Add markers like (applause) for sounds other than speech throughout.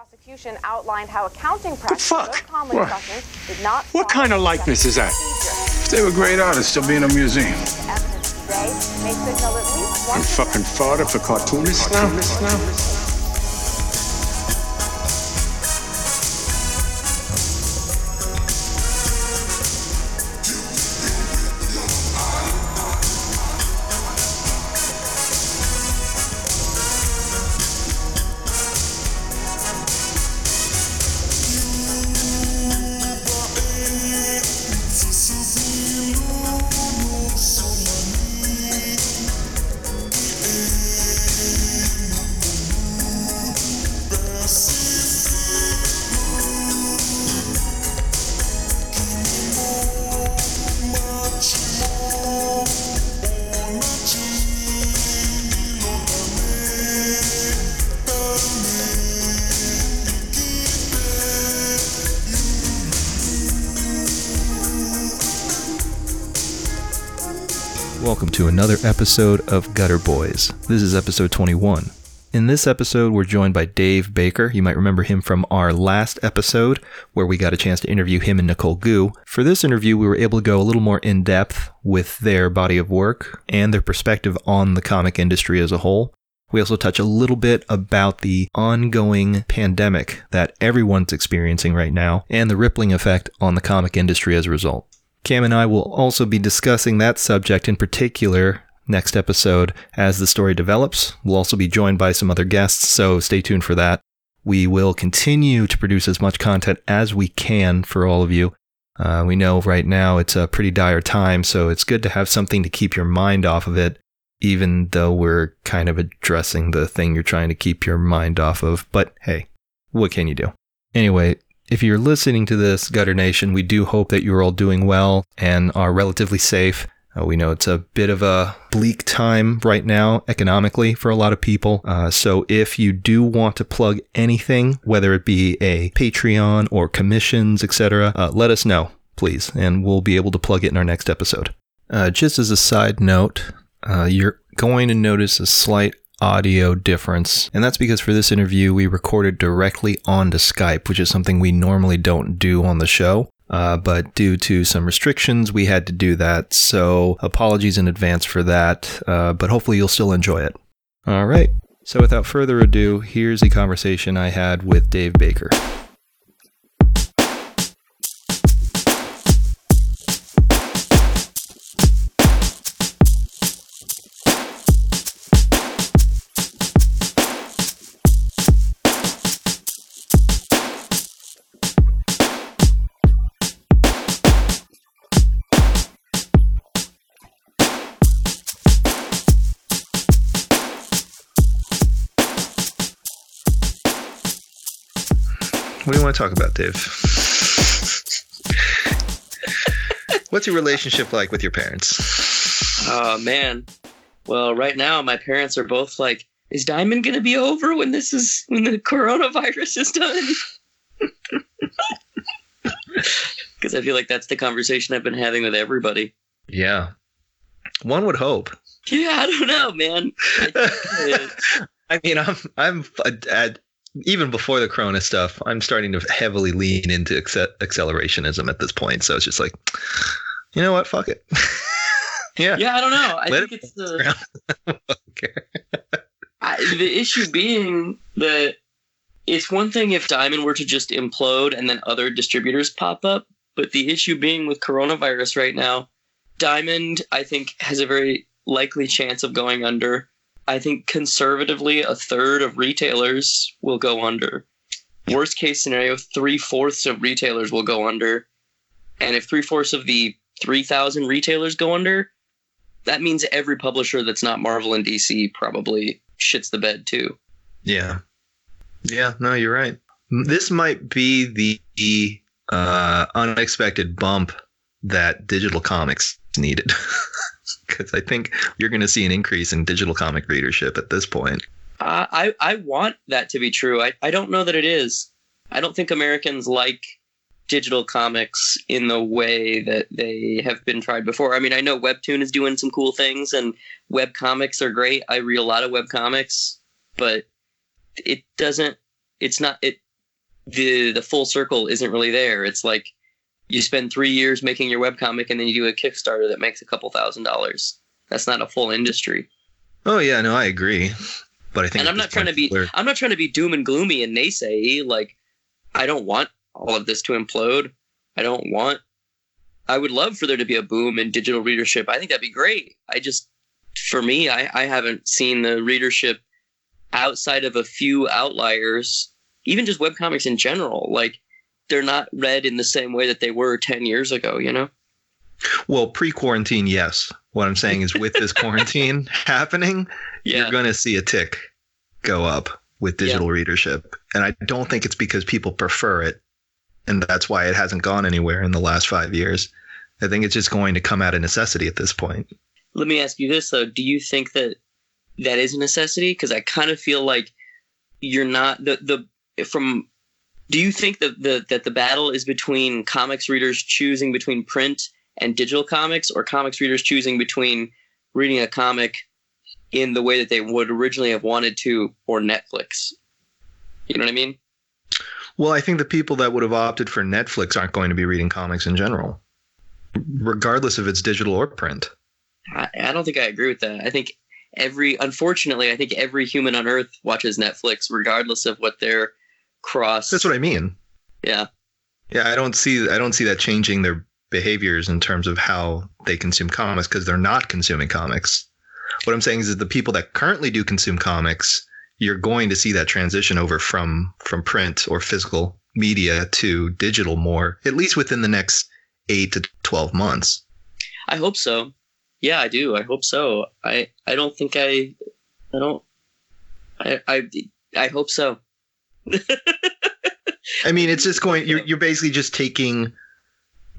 prosecution outlined how accounting practices fuck? of Conley What? Did not What kind of likeness is that? If they were great artists, they'll be in a museum. Evidence today may signal at least one I'm fucking fodder for cartoonists now. Welcome episode of Gutter Boys. This is episode 21. In this episode, we're joined by Dave Baker. You might remember him from our last episode where we got a chance to interview him and Nicole Goux. For this interview, we were able to go a little more in depth with their body of work and their perspective on the comic industry as a whole. We also touch a little bit about the ongoing pandemic that everyone's experiencing right now and the rippling effect on the comic industry as a result. Cam and I will also be discussing that subject in particular next episode as the story develops. We'll also be joined by some other guests, so stay tuned for that. We will continue to produce as much content as we can for all of you. Uh, we know right now it's a pretty dire time, so it's good to have something to keep your mind off of it, even though we're kind of addressing the thing you're trying to keep your mind off of. But hey, what can you do? Anyway, if you're listening to this, Gutter Nation, we do hope that you're all doing well and are relatively safe. Uh, we know it's a bit of a bleak time right now economically for a lot of people. Uh, so if you do want to plug anything, whether it be a Patreon or commissions, etc., uh, let us know, please, and we'll be able to plug it in our next episode. Uh, just as a side note, uh, you're going to notice a slight audio difference. And that's because for this interview, we recorded directly onto Skype, which is something we normally don't do on the show. Uh, but due to some restrictions, we had to do that. So apologies in advance for that. Uh, but hopefully you'll still enjoy it. All right. So without further ado, here's a conversation I had with Dave Baker. Want to talk about, Dave? What's your relationship like with your parents? Oh man. Well, right now my parents are both like, "Is Diamond gonna be over when this is when the coronavirus is done?" (laughs) Because I feel like that's the conversation I've been having with everybody. Yeah. One would hope. Yeah, I don't know, man. I, (laughs) I mean, I'm I'm at, even before the Corona stuff, I'm starting to heavily lean into acce- accelerationism at this point. So it's just like, (sighs) you know what? Fuck it. (laughs) yeah. yeah, I don't know. I Let think it's the (laughs) Okay. (laughs) I, the issue being that it's one thing if Diamond were to just implode and then other distributors pop up, but the issue being with coronavirus right now, Diamond, I think, has a very likely chance of going under. I think conservatively, a third of retailers will go under. Worst case scenario, three fourths of retailers will go under. And if three fourths of the 3,000 retailers go under, that means every publisher that's not Marvel and DC probably shits the bed too. Yeah. Yeah. No, you're right. This might be the uh, unexpected bump that digital comics needed. (laughs) Because I think you're going to see an increase in digital comic readership at this point. Uh, I I want that to be true. I, I don't know that it is. I don't think Americans like digital comics in the way that they have been tried before. I mean, I know Webtoon is doing some cool things and web comics are great. I read a lot of web comics, but it doesn't it's not it the the full circle isn't really there. It's like you spend three years making your webcomic and then you do a Kickstarter that makes a couple thousand dollars. That's not a full industry. Oh yeah, no, I agree. But I think and I'm not trying to be we're- I'm not trying to be doom and gloomy and naysay. Like I don't want all of this to implode. I don't want I would love for there to be a boom in digital readership. I think that'd be great. I just for me, I, I haven't seen the readership outside of a few outliers, even just webcomics in general. Like they're not read in the same way that they were ten years ago, you know? Well, pre-quarantine, yes. What I'm saying is, with this (laughs) quarantine happening, Yeah. you're going to see a tick go up with digital readership, and I don't think it's because people prefer it, and that's why it hasn't gone anywhere in the last five years. I think it's just going to come out of necessity at this point. Let me ask you this though: Do you think that that is a necessity? Because I kind of feel like you're not the the from. Do you think that the that the battle is between comics readers choosing between print and digital comics, or comics readers choosing between reading a comic in the way that they would originally have wanted to, or Netflix? You know what I mean? Well, I think the people that would have opted for Netflix aren't going to be reading comics in general, regardless if it's digital or print. I, I don't think I agree with that. I think every, unfortunately, I think every human on Earth watches Netflix, regardless of what their cross. That's what I mean. Yeah. Yeah, I don't see I don't see that changing their behaviors in terms of how they consume comics because they're not consuming comics. What I'm saying is that the people that currently do consume comics, you're going to see that transition over from from print or physical media to digital more, at least within the next eight to twelve months. I hope so. Yeah, I do. I hope so. I I don't think I I don't I I I hope so. (laughs) I mean, it's just going. You're you're basically just taking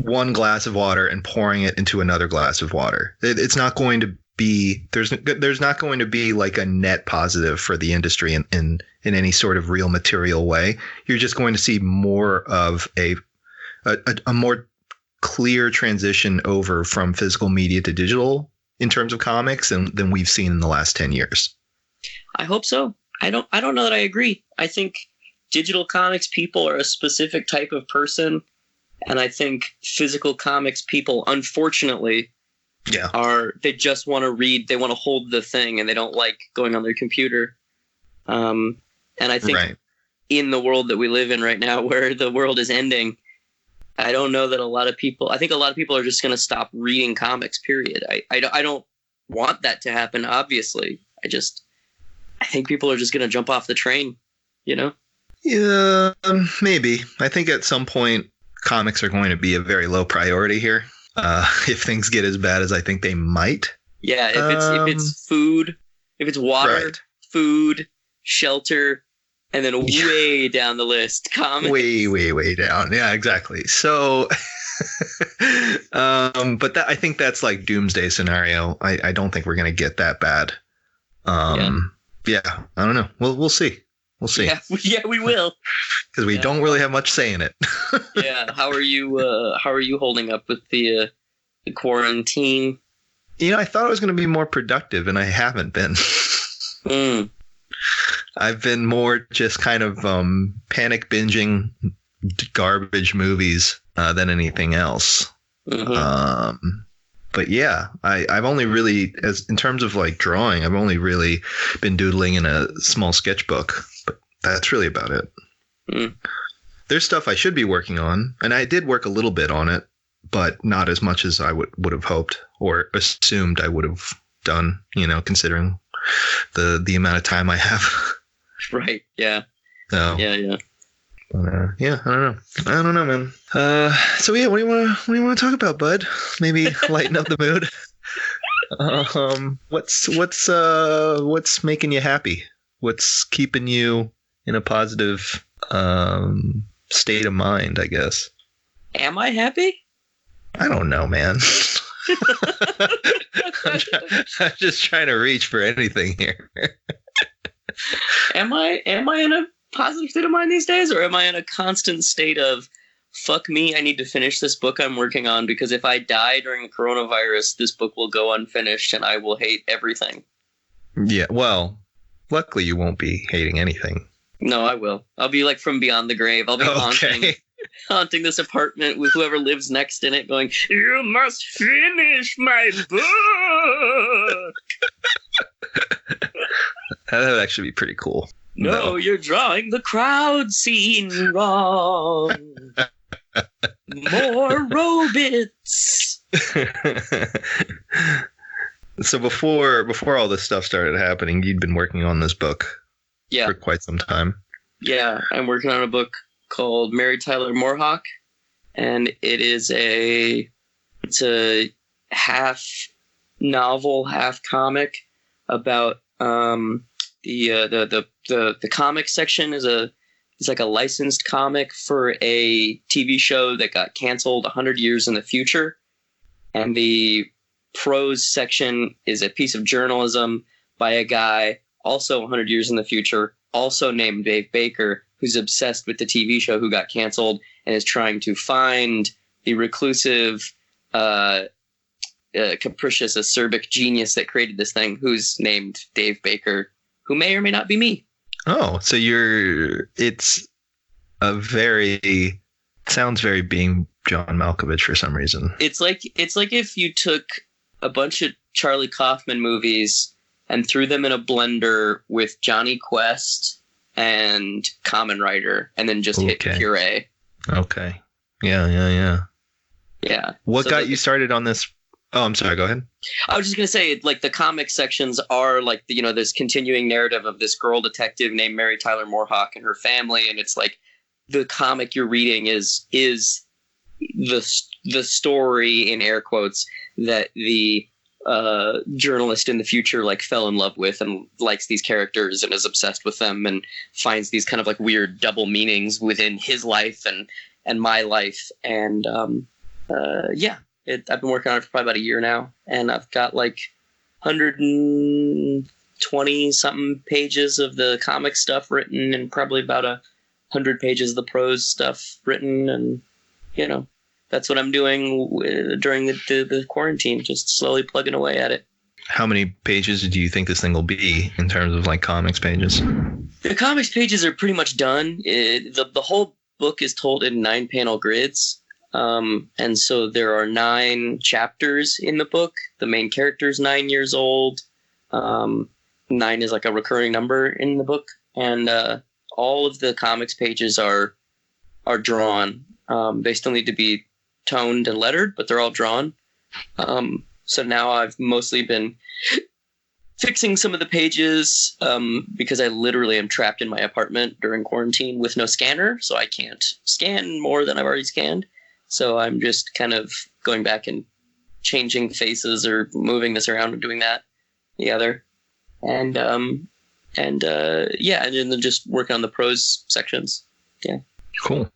one glass of water and pouring it into another glass of water. It, it's not going to be there's there's not going to be like a net positive for the industry in, in in any sort of real material way. You're just going to see more of a a, a, more clear transition over from physical media to digital in terms of comics than, than we've seen in the last 10 years. I hope so. I don't I don't know that I agree. I think digital comics people are a specific type of person and I think physical comics people unfortunately Yeah. are they just want to read, they want to hold the thing and they don't like going on their computer. Um and I think Right. in the world that we live in right now (laughs) where the world is ending i don't know that a lot of people i think a lot of people are just going to stop reading comics period I, I, don't- I don't want that to happen obviously i just i think people are just going to jump off the train you know Yeah, um, maybe. I think at some point comics are going to be a very low priority here. Uh, (laughs) if things get as bad as I think they might. yeah if it's if it's food if it's water Um, Right. food shelter and then Yeah. way down the list (laughs) comics Way, way, way down. Yeah, exactly. So, (laughs) um, but that I think that's like doomsday scenario. I, I don't think we're gonna get that bad. Um, yeah. I don't know. We'll we'll see. We'll see yeah, (laughs) yeah we will (laughs) because we yeah. don't really have much say in it. (laughs) yeah how are you uh how are you holding up with the uh the quarantine You know, I thought I was gonna be more productive, and I haven't been. Mm. I've been more just kind of um, panic binging garbage movies uh, than anything else. Mhm. Um, but yeah, I, I've only really, as in terms of like drawing, I've only really been doodling in a small sketchbook. That's really about it. Mm. There's stuff I should be working on, and I did work a little bit on it, but not as much as I would would have hoped or assumed I would have done. You know, considering the the amount of time I have. (laughs) Right. Yeah. So Yeah. Yeah. but, uh, yeah, I don't know. I don't know, man. Uh, so yeah, what do you want to what do you want to talk about, bud? Maybe lighten up the mood. (laughs) Um, what's what's uh what's making you happy? What's keeping you in a positive um state of mind? I guess. Am I happy? I don't know, man. (laughs) I'm, (laughs) try- I'm just trying to reach for anything here. am I? Am I in a positive state of mind these days, or am I in a constant state of "fuck me"? I need to finish this book I'm working on because if I die during coronavirus, this book will go unfinished, and I will hate everything. Yeah. Well, luckily you won't be hating anything. No, I will. I'll be like from beyond the grave. I'll be haunting, Okay. (laughs) haunting this apartment with whoever lives next in it, going, "You must finish my book." (laughs) That would actually be pretty cool. No, you're drawing the crowd scene wrong. More (laughs) robots. so before before all this stuff started happening, you'd been working on this book Yeah, for quite some time. yeah. I'm working on a book called Mary Tyler Moorhawk, and it is a it's a half novel, half comic about um, the, uh, the the the the comic section is a is like a licensed comic for a TV show that got canceled 100 years in the future, and the prose section is a piece of journalism by a guy also 100 years in the future, also named Dave Baker, who's obsessed with the TV show who got canceled and is trying to find the reclusive, uh, uh, capricious, acerbic genius that created this thing, who's named Dave Baker, who may or may not be me. Oh, so you're it's a very sounds very being John Malkovich for some reason. It's like it's like if you took a bunch of Charlie Kaufman movies and threw them in a blender with Jonny Quest and Kamen Rider, and then just Okay. hit puree. Okay. Yeah, yeah, yeah. Yeah. What So got the- you started on this? Oh, I'm sorry. Go ahead. I was just gonna say, like the comic sections are like you know this continuing narrative of this girl detective named Mary Tyler Moorhawk and her family, and it's like the comic you're reading is is the the story in air quotes that the uh, journalist in the future like fell in love with and likes these characters and is obsessed with them and finds these kind of like weird double meanings within his life and and my life. And um, uh, yeah it, I've been working on it for probably about a year now, and I've got like 120 something pages of the comic stuff written, and probably about a hundred pages of the prose stuff written, and you know, that's what I'm doing during the, the, the quarantine, just slowly plugging away at it. How many pages do you think this thing will be in terms of like comics pages? The comics pages are pretty much done. It, the the whole book is told in nine panel grids, um, and so there are nine chapters in the book. The main character is nine years old. Um, nine is like a recurring number in the book, and uh, all of the comics pages are are drawn. Um, they still need to be toned and lettered, but they're all drawn. Um, so now I've mostly been fixing some of the pages um, because I literally am trapped in my apartment during quarantine with no scanner, so I can't scan more than I've already scanned. So I'm just kind of going back and changing faces or moving this around and doing that, the other, and um, and uh, yeah, and then just working on the prose sections. Yeah. Cool.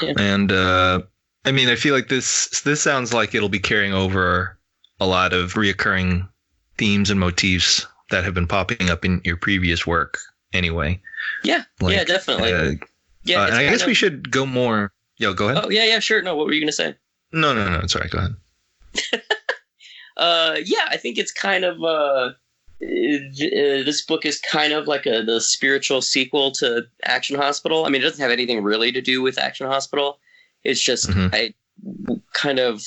Yeah. And uh, I mean, I feel like this this sounds like it'll be carrying over a lot of reoccurring themes and motifs that have been popping up in your previous work. Anyway, Yeah, Like, yeah, definitely. uh, yeah, uh, and I guess we should go more. Yo, go ahead. Oh yeah, yeah, sure. No, what were you gonna say? No, no, no. It's all right. Go ahead. (laughs) Uh, yeah, I think it's kind of uh, uh, this book is kind of like a the spiritual sequel to Action Hospital. I mean, it doesn't have anything really to do with Action Hospital. It's just Mhm. I kind of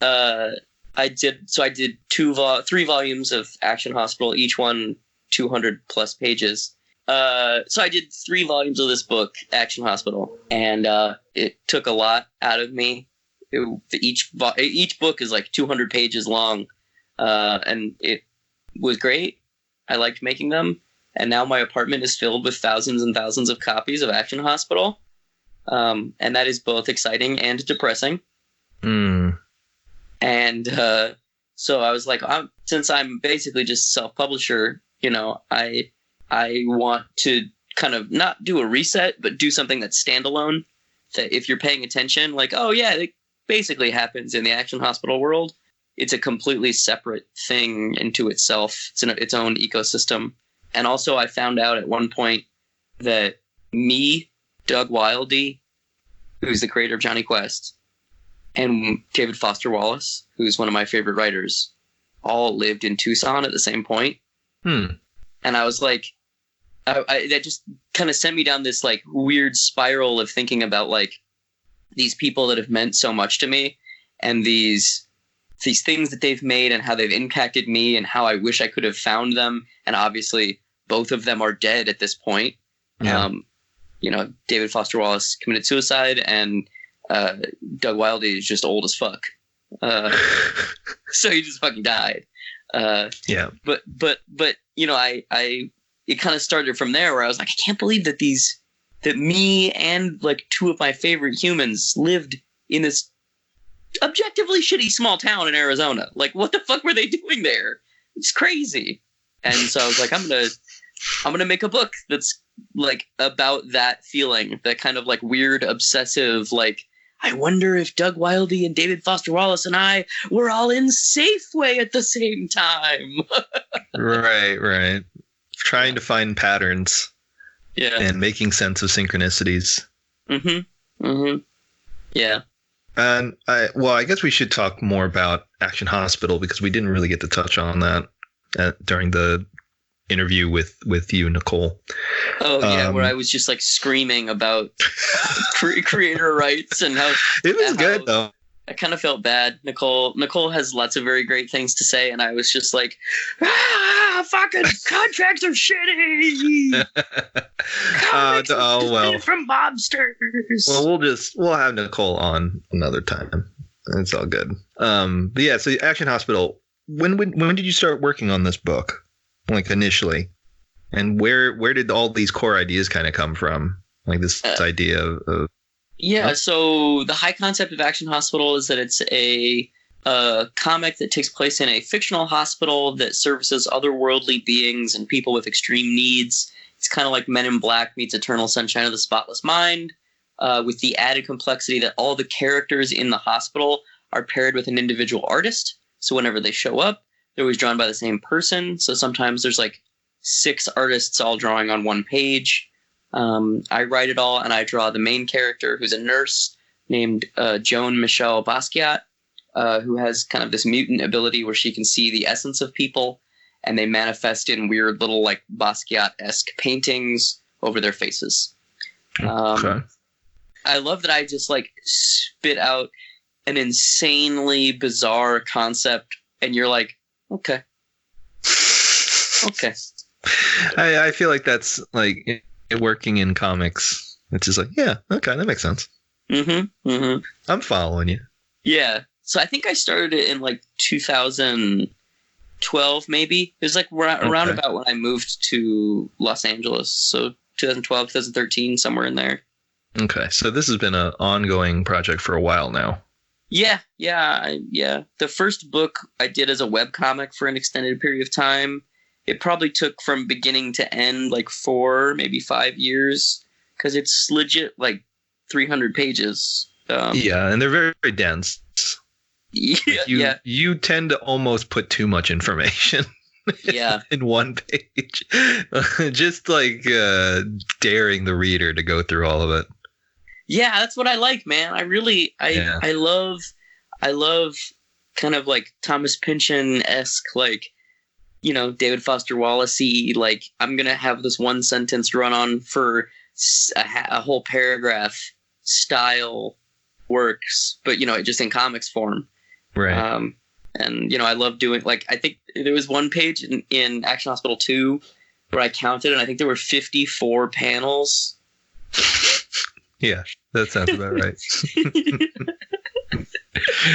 uh, I did so I did two vol- three volumes of Action Hospital, each one two hundred plus pages. Uh, so I did three volumes of this book, Action Hospital, and uh, it took a lot out of me. It, each vo- each book is like 200 pages long, uh, and it was great. I liked making them, and now my apartment is filled with thousands and thousands of copies of Action Hospital, um, and that is both exciting and depressing. Mm, And uh, so I was like, I'm, since I'm basically just self publisher, you know, I I want to kind of not do a reset, but do something that's standalone. That if you're paying attention, like, oh yeah, it basically happens in the action hospital world. It's a completely separate thing into itself. It's in its own ecosystem. And also, I found out at one point that me, Doug Wildey, who's the creator of Jonny Quest, and David Foster Wallace, who's one of my favorite writers, all lived in Tucson at the same point. hmm. And I was like, I, I, that just kind of sent me down this like weird spiral of thinking about like these people that have meant so much to me and these these things that they've made and how they've impacted me and how I wish I could have found them and obviously both of them are dead at this point Yeah. um, you know David Foster Wallace committed suicide and uh, Doug Wildey is just old as fuck. Uh, (laughs) so he just fucking died. Uh, yeah. but but but you know i i it kind of started from there where i was like i can't believe that these that me and like two of my favorite humans lived in this objectively shitty small town in arizona. Like what the fuck were they (laughs) doing there? It's crazy. And so i was like i'm gonna i'm gonna make a book that's like about that feeling that kind of like weird obsessive like i wonder if doug wildey and david foster wallace and i were all in safeway at the same time (laughs) right, right. Trying to find patterns Yeah. and making sense of synchronicities. Mm-hmm. Mm-hmm. Yeah. And I, well, I guess we should talk more about Action Hospital because we didn't really get to touch on that uh, during the interview with with you, Nicole. Oh yeah, Um, where I was just like screaming about (laughs) cre- creator rights and how It was good how- though. I kind of felt bad. Nicole Nicole has lots of very great things to say, and I was just like, ah, fucking (laughs) contracts are shitty. (laughs) uh, oh well. from mobsters. Well, we'll just we'll have Nicole on another time. It's all good. Um, but yeah, so Action Hospital. When when when did you start working on this book? Like initially, and where where did all these core ideas kind of come from? Like this Uh, idea of, of Yeah, Huh? so the high concept of Action Hospital is that it's a, a comic that takes place in a fictional hospital that services otherworldly beings and people with extreme needs. It's kind of like Men in Black meets Eternal Sunshine of the Spotless Mind, uh, with the added complexity that all the characters in the hospital are paired with an individual artist. So whenever they show up, they're always drawn by the same person. So sometimes there's like six artists all drawing on one page. Um, I write it all, and I draw the main character, who's a nurse named uh, Joan Michelle Basquiat, uh, who has kind of this mutant ability where she can see the essence of people, and they manifest in weird little like Basquiat esque paintings over their faces. Um, okay. I love that I just like spit out an insanely bizarre concept, and you're like, okay, okay. I, I feel like that's like working in comics. It's just like, yeah, okay, that makes sense. Mm-hmm. Mm-hmm. I'm following you. Yeah. So I think I started it in like 2012, maybe. It was like ra- around about when I moved to Los Angeles. So 2012, 2013, somewhere in there. Okay, so this has been an ongoing project for a while now. Yeah, yeah, I, yeah. The first book I did as a webcomic for an extended period of time. It probably took from beginning to end like four, maybe five years, because it's legit like 300 pages. Um, yeah, and they're very, very dense. yeah, You yeah, you tend to almost put too much information (laughs) yeah. in one page. (laughs) just like uh, daring the reader to go through all of it. Yeah that's what i like man i really i Yeah. i love i love kind of like thomas pynchon-esque like you know david foster wallace like i'm gonna have this one sentence run on for a, a whole paragraph style works but you know just in comics form Right. um and you know i love doing like i think there was one page in, in action hospital 2 where i counted and i think there were 54 panels yeah, that sounds about right.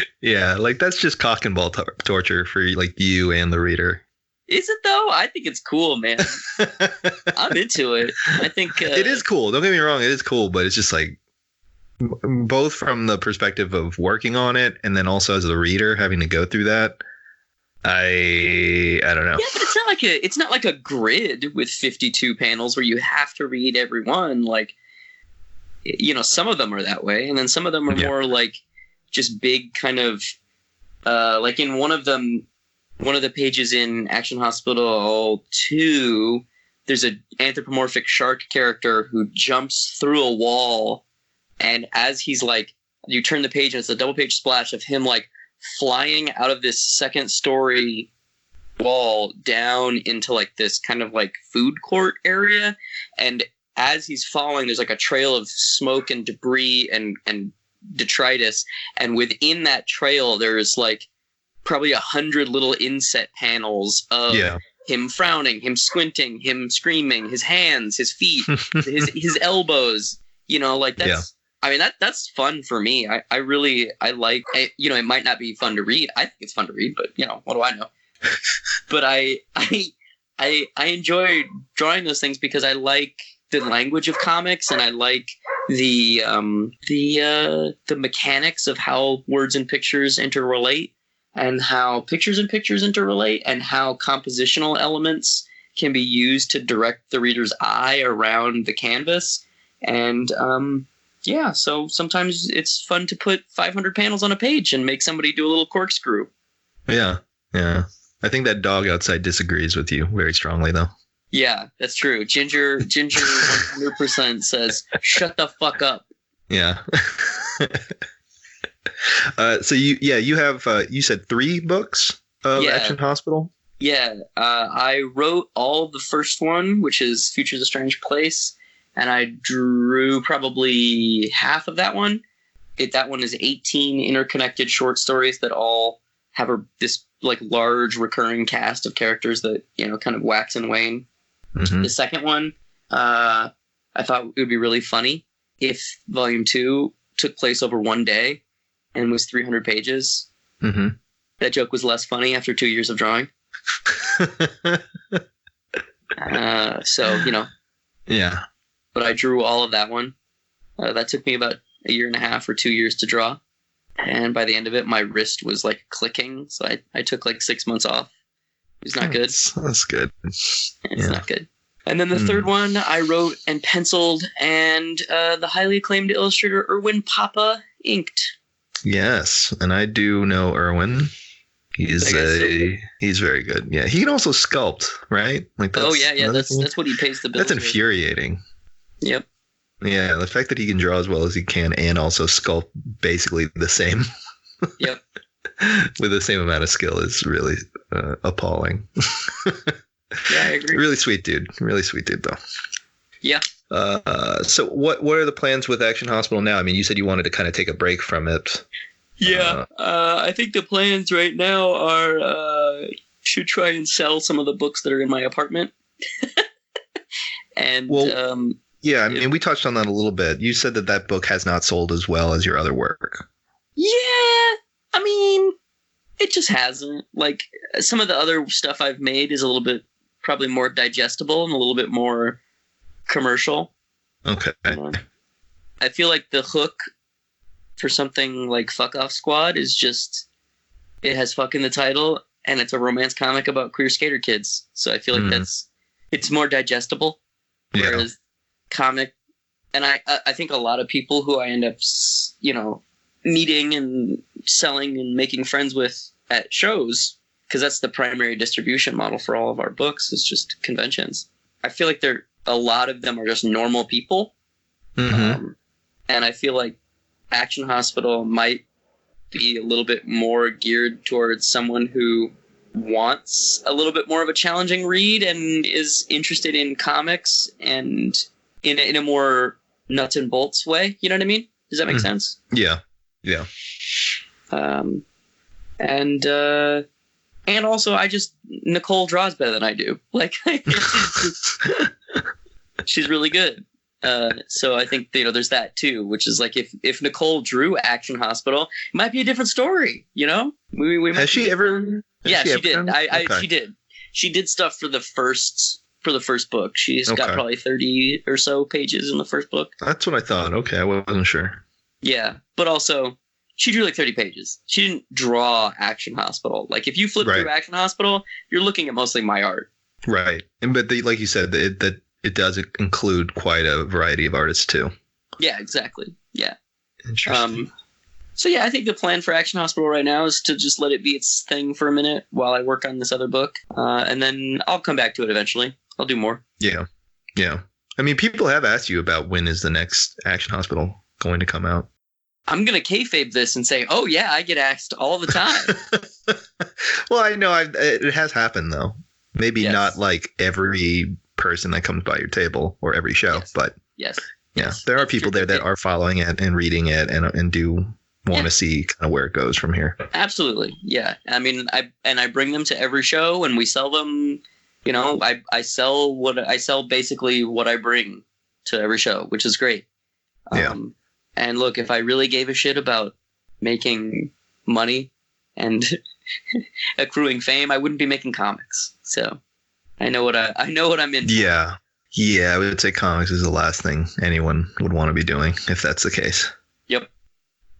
(laughs) yeah, like that's just cock and ball tor- torture for like you and the reader. Is it though? I think it's cool, man. (laughs) I'm into it. I think uh, it is cool. Don't get me wrong. It is cool, but it's just like both from the perspective of working on it and then also as a reader having to go through that. I I don't know. Yeah, but it's not like a it's not like a grid with 52 panels where you have to read every one. Like, you know, some of them are that way, and then some of them are Yeah. more like just big kind of uh, like in one of them, one of the pages in Action Hospital 2, there's a anthropomorphic shark character who jumps through a wall, and as he's like, you turn the page and it's a double page splash of him like flying out of this second story wall down into like this kind of like food court area. And as he's falling there's like a trail of smoke and debris and and detritus and within that trail there's like probably a hundred little inset panels of yeah. him frowning him squinting him screaming his hands his feet (laughs) his his elbows you know like that's Yeah. i mean that that's fun for me i i really i like I, you know it might not be fun to read i think it's fun to read but you know what do i know (laughs) but i i i i enjoy drawing those things because i like the language of comics and i like the um the uh the mechanics of how words and pictures interrelate and how pictures and pictures interrelate and how compositional elements can be used to direct the reader's eye around the canvas and um yeah so sometimes it's fun to put 500 panels on a page and make somebody do a little corkscrew Yeah. Yeah. I think that dog outside disagrees with you very strongly, though. Yeah that's true ginger ginger 100% says shut the fuck up Yeah. (laughs) uh, so you, yeah, you have, uh, you said three books of Yeah. Action Hospital. Yeah, uh, I wrote all the first one, which is Future's a Strange Place, and I drew probably half of that one. It that one is 18 interconnected short stories that all have a this like large recurring cast of characters that you know kind of wax and wane. Hmm The second one, uh, I thought it would be really funny if Volume Two took place over one day and was 300 pages. hmm That joke was less funny after two years of drawing. (laughs) Uh, so you know, yeah. but I drew all of that one. Uh, that took me about a year and a half or two years to draw. And by the end of it, my wrist was like clicking. So I, I took like six months off. It was not good. That's, that's good. It's yeah. not good. And then the Hmm. third one I wrote and penciled, and uh, the highly acclaimed illustrator Erwin Papa inked. Yes, and I do know Erwin. He's guy's so a, he's very good. Yeah, he can also sculpt, right? Like oh yeah, yeah. That's thing. that's what he pays the bills. that's with. infuriating. Yep. Yeah, the fact that he can draw as well as he can and also sculpt basically the same. Yep. (laughs) (laughs) With the same amount of skill is really uh, appalling. Yeah, I agree. really sweet dude. Really sweet dude though. Yeah. Uh, so what what are the plans with Action Hospital now? I mean, you said you wanted to kind of take a break from it. Yeah, uh, I think the plans right now are uh, should try and sell some of the books that are in my apartment. (laughs) and Well- um, Yeah, I mean, we touched on that a little bit. You said that that book has not sold as well as your other work. yeah, I mean, it just hasn't. Like some of the other stuff I've made is a little bit probably more digestible and a little bit more commercial. Okay. I feel like the hook for something like Fuck Off Squad is just it has fuck in the title and it's a romance comic about queer skater kids. So I feel like Mhm. that's it's more digestible. Yeah. Whereas comic, and I I think a lot of people who I end up you know meeting and selling and making friends with at shows because that's the primary distribution model for all of our books is just conventions. I feel like there a lot of them are just normal people Mhm. um, and I feel like Action Hospital might be a little bit more geared towards someone who wants a little bit more of a challenging read and is interested in comics and in a, in a more nuts and bolts way. You know what I mean? Does that make Mhm. sense? yeah. Yeah. Um, and uh, and also, I just Nicole draws better than I do. (laughs) Like she's, (laughs) she's really good. Uh, so I think you know there's that too, which is like if if Nicole drew Action Hospital, it might be a different story. You know, we, we Has she ever? has Yeah, she, ever did. done- I, I Okay. she did. She did stuff for the first for the first book. She's got probably thirty or so pages in the first book. That's what I thought. Okay, I wasn't sure. Yeah, but also she drew like 30 pages. She didn't draw Action Hospital. Like if you flip Right. through Action Hospital, you're looking at mostly my art. Right, and but the, like you said, it, that it does include quite a variety of artists too. Yeah, exactly. Yeah. Interesting. Um so yeah, I think the plan for Action Hospital right now is to just let it be its thing for a minute while I work on this other book. Uh, and then I'll come back to it eventually. I'll do more. yeah, yeah. I mean, people have asked you about when is the next Action Hospital going to come out. I'm gonna kayfabe this and say, oh yeah, I get asked all the time. (laughs) well, I know I've, it has happened though. Maybe Yes. not like every person that comes by your table or every show, Yes. but yes. yeah, Yes. there are people there that are following it and reading it and and do want to Yeah. see kind of where it goes from here. Absolutely. Yeah. I mean, I and I bring them to every show and we sell them, you know, I I sell what I sell basically what I bring to every show, which is great. Yeah. Um and look, if I really gave a shit about making money and (laughs) accruing fame, I wouldn't be making comics. So, I know what I I know what I'm in. Yeah. Yeah, I would say comics is the last thing anyone would want to be doing if that's the case. Yep.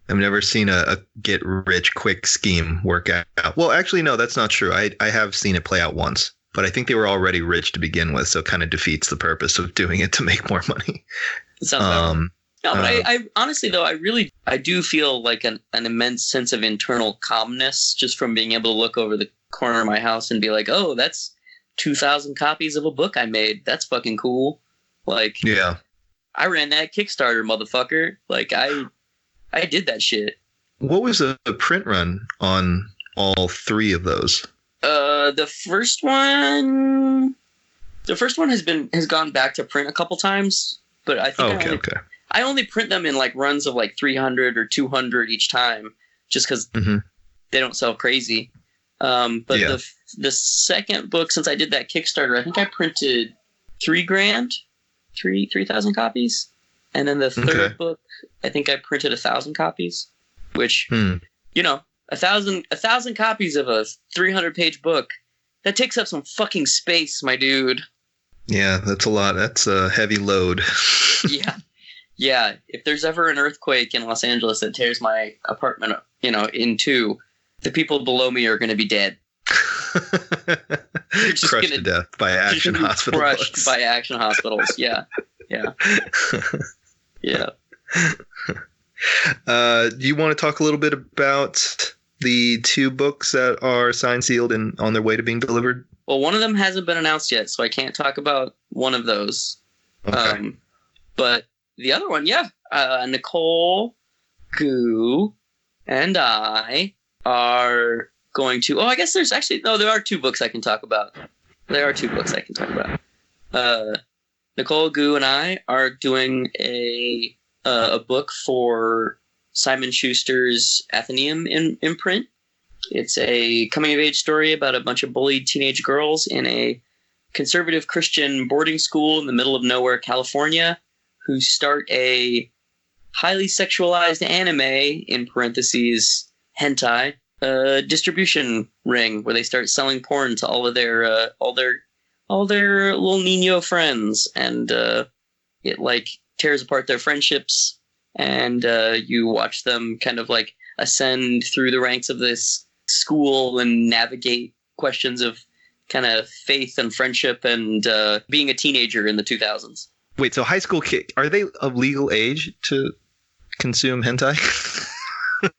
I've never seen a, a get rich quick scheme work out. Well, actually, no, that's not true. I, I have seen it play out once, but I think they were already rich to begin with, so it kind of defeats the purpose of doing it to make more money. Sounds right. No, but Uh, I, I honestly though I really I do feel like an, an immense sense of internal calmness just from being able to look over the corner of my house and be like, oh, that's two thousand copies of a book I made. That's fucking cool. Like yeah. I ran that Kickstarter, motherfucker. Like I I did that shit. What was the print run on all three of those? Uh, the first one, the first one has been has gone back to print a couple times, but I think Oh, I okay, only okay. I only print them in like runs of like 300 or 200 each time, just because Mhm. they don't sell crazy. Um, but Yeah. the the second book, since I did that Kickstarter, I think I printed three grand, three three thousand copies, and then the third Okay. book, I think I printed a thousand copies, which Hmm. you know, a thousand a thousand copies of a 300 page book. That takes up some fucking space, my dude. Yeah, that's a lot. That's a heavy load. (laughs) yeah yeah if there's ever an earthquake in los angeles that tears my apartment you know in two the people below me are going to be dead (laughs) Crushed gonna- to death by Action gonna be Hospital. crushed books. by action hospitals (laughs) yeah yeah yeah (laughs) Uh, do you want to talk a little bit about the two books that are signed, sealed, and on their way to being delivered? well one of them hasn't been announced yet so i can't talk about one of those Okay. um but the other one yeah. Uh nicole goux and i are going to oh i guess there's actually no there are two books i can talk about. There are two books i can talk about. Uh nicole goux and i are doing a uh, a book for simon schuster's atheneum in, imprint. It's a coming of age story about a bunch of bullied teenage girls in a conservative christian boarding school in the middle of nowhere california who start a highly sexualized anime in parentheses hentai uh, distribution ring where they start selling porn to all of their uh, all their all their little Nino friends, and uh, it like tears apart their friendships, and uh, you watch them kind of like ascend through the ranks of this school and navigate questions of kind of faith and friendship and uh, being a teenager in the 2000s. Wait, so high school kid are they of legal age to consume hentai? (laughs)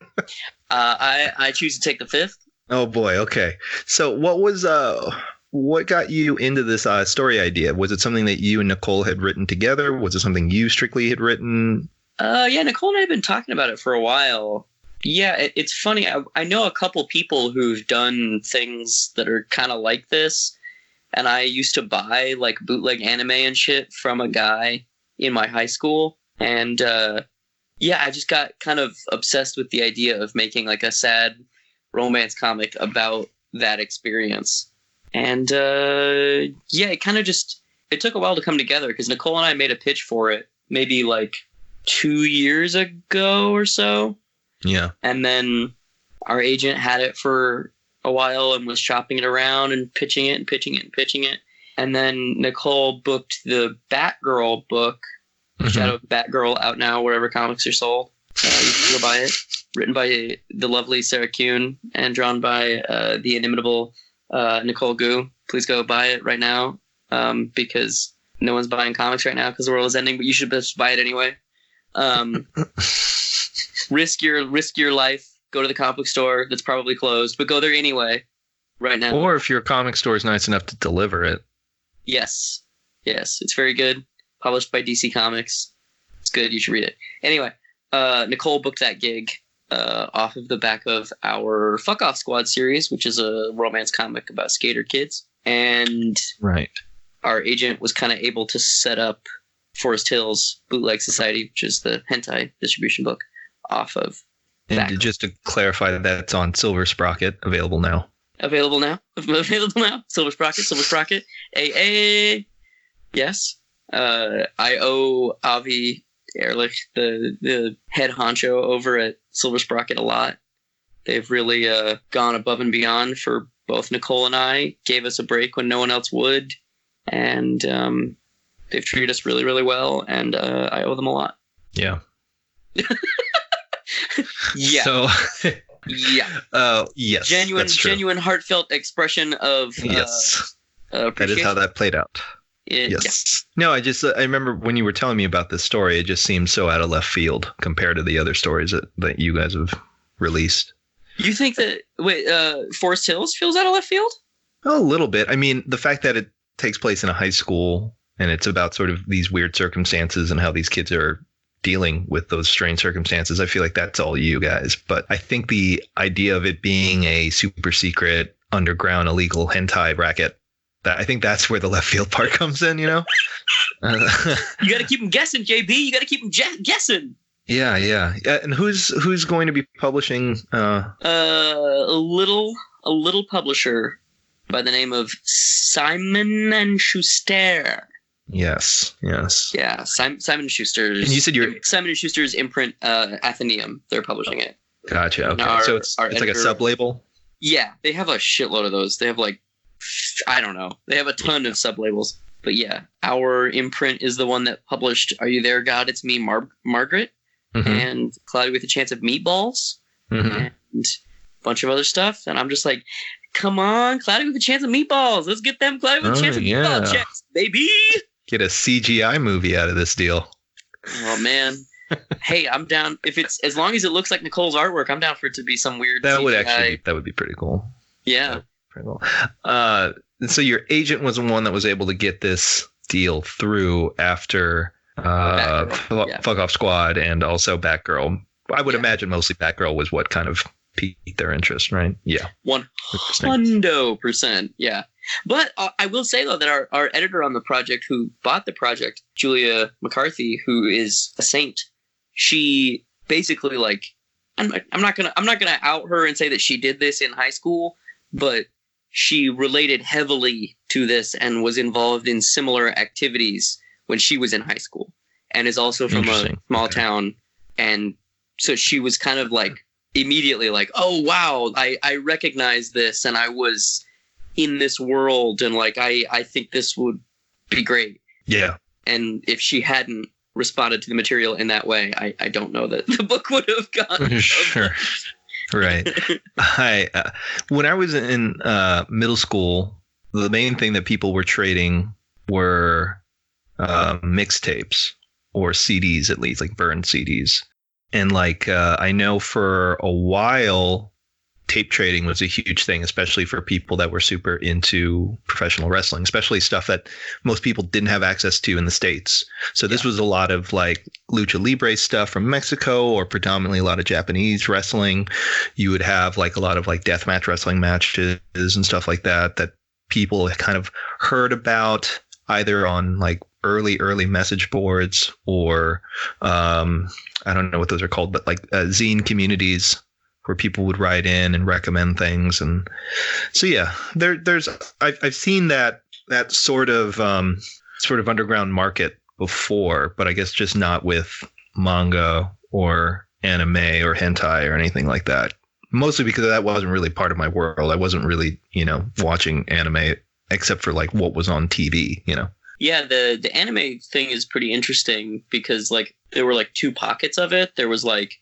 Uh, I I choose to take the fifth. oh boy, okay. So what was uh what got you into this uh, story idea? Was it something that you and Nicole had written together? Was it something you strictly had written? Uh, yeah, Nicole and I have been talking about it for a while. Yeah, it, it's funny. I, I know a couple people who've done things that are kind of like this, and I used to buy like bootleg anime and shit from a guy in my high school, and uh, yeah, I just got kind of obsessed with the idea of making like a sad romance comic about that experience, and uh, yeah, it kind of just it took a while to come together because Nicole and I made a pitch for it maybe like two years ago or so. Yeah. And then our agent had it for a while and was shopping it around and pitching it and pitching it and pitching it. And then Nicole booked the Batgirl book, Mhm. Shadow of Batgirl, out now wherever comics are sold. Uh, you can go buy it. Written by the lovely Sarah Kuhn and drawn by uh, the inimitable uh, Nicole Goux. Please go buy it right now um, because no one's buying comics right now because the world is ending. But you should just buy it anyway. Um, (laughs) risk your risk your life. Go to the comic book store that's probably closed, but go there anyway. Right now. Or if your comic store is nice enough to deliver it. Yes. Yes. It's very good. Published by DC Comics. It's good. You should read it. Anyway, uh, Nicole booked that gig uh, off of the back of our Fuck Off Squad series, which is a romance comic about skater kids. And Right. our agent was kind of able to set up Forest Hills Bootleg Society, which is the hentai distribution book, off of And just to clarify, that's on Silver Sprocket, available now. available now. (laughs) Available now. Silver Sprocket, Silver Sprocket. AA. Yes. Uh, I owe Avi Ehrlich, the, the head honcho over at Silver Sprocket, a lot. They've really uh, gone above and beyond for both Nicole and I, gave us a break when no one else would. And um, they've treated us really, really well. And uh, I owe them a lot. Yeah. (laughs) Yeah. So, yeah. (laughs) uh, yes, Genuine, genuine, heartfelt expression of uh, Yes, uh, that is how that played out. Yeah, Yes. No, I just I remember when you were telling me about this story, it just seemed so out of left field compared to the other stories that, that you guys have released. You think that wait, uh, Forest Hills feels out of left field? A little bit. I mean, the fact that it takes place in a high school and it's about sort of these weird circumstances and how these kids are dealing with those strange circumstances, I feel like that's all you guys. But I think the idea of it being a super secret underground illegal hentai bracket, that I think that's where the left field part (laughs) comes in, you know? Uh, (laughs) You got to keep them guessing, JB. You got to keep them je- guessing. yeah, yeah. yeah. And who's who's going to be publishing uh Uh, a little, a little publisher by the name of Simon and Schuster. Yes, yes. Yeah, Simon, Simon Schuster's. And you said you're- Simon and Schuster's imprint, uh, Atheneum. They're publishing it. Gotcha. Okay. Our- so it's it's like a sub label. Yeah, they have a shitload of those. They have like, I don't know. They have a ton of sub labels. But yeah, our imprint is the one that published "Are You There, God? It's Me, Mar- Margaret," Mhm, and "Cloudy with a Chance of Meatballs," mhm. and a bunch of other stuff. And I'm just like, "Come on, Cloudy with a Chance of Meatballs! Let's get them Cloudy with Oh, a Chance of yeah. Meatball checks, baby!" Get a CGI movie out of this deal. Oh man. hey, I'm down. If it's as long as it looks like Nicole's artwork, I'm down for it to be some weird. That would CGI. actually that would be pretty cool. yeah. Pretty cool. Uh, so your agent was the one that was able to get this deal through after uh, yeah. Fuck Off Squad and also Batgirl. I would Yeah. imagine mostly Batgirl was what kind of piqued their interest, right? Yeah. One hundo percent, yeah. But uh, I will say though that our, our editor on the project, who bought the project, Julia McCarthy, who is a saint, she basically like I'm not, I'm not gonna I'm not gonna out her and say that she did this in high school, but she related heavily to this and was involved in similar activities when she was in high school, and is also from a small town, and so she was kind of like immediately like, oh wow, I I recognize this, and I was in this world, and like I I think this would be great. Yeah. And if she hadn't responded to the material in that way, I I don't know that (laughs) the book would have gone. (laughs) sure. Right. (laughs) I uh, when I was in uh, middle school, the main thing that people were trading were uh, mixtapes or CDs, at least like burned CDs. And like uh, I know for a while, tape trading was a huge thing, especially for people that were super into professional wrestling, especially stuff that most people didn't have access to in the states. So this was a lot of like lucha libre stuff from Mexico, or predominantly a lot of Japanese wrestling. You would have like a lot of like deathmatch wrestling matches and stuff like that that people kind of heard about either on like early early message boards or um, I don't know what those are called, but like uh, zine communities where people would write in and recommend things. And so yeah there there's I've, I've seen that that sort of um, sort of underground market before but I guess just not with manga or anime or hentai or anything like that. Mostly because that wasn't really part of my world. I wasn't really you know watching anime except for like what was on TV you know? Yeah, the the anime thing is pretty interesting because like there were like two pockets of it. There was like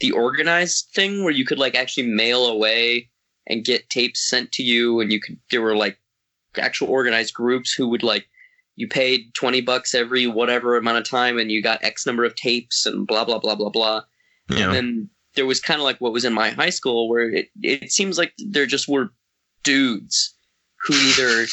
the organized thing where you could like actually mail away and get tapes sent to you and you could there were like actual organized groups who would like you paid 20 bucks every whatever amount of time and you got x number of tapes and blah blah blah blah blah. You and then there was kind of like what was in my high school where it, it seems like there just were dudes who either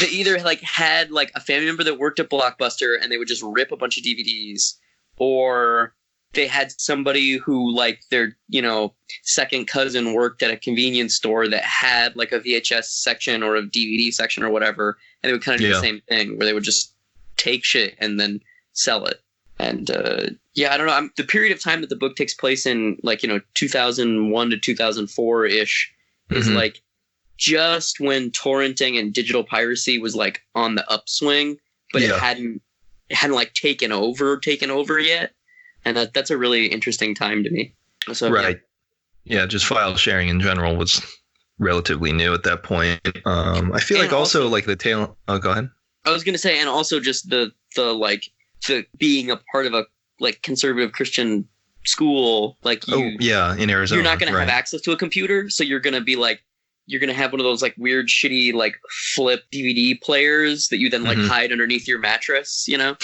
they either like had like a family member that worked at blockbuster and they would just rip a bunch of dvds or they had somebody who like their you know second cousin worked at a convenience store that had like a VHS section or a DVD section or whatever, and they would kind of do Yeah. the same thing where they would just take shit and then sell it. And uh, yeah, I don't know. I'm, the period of time that the book takes place in, like you know, 2001 to 2004 ish, is Mhm. like just when torrenting and digital piracy was like on the upswing, but Yeah. it hadn't it hadn't like taken over taken over yet, and that that's a really interesting time to me. So right. Yeah, just file sharing in general was relatively new at that point. Um, I feel And like also, also- like the tail. Oh, go ahead. I was gonna say, and also just the the like the being a part of a like conservative Christian school, like you, oh, yeah, in Arizona. you're not gonna right. have access to a computer, so you're gonna be like you're gonna have one of those like weird shitty like flip DVD players that you then like Mhm. hide underneath your mattress, you know?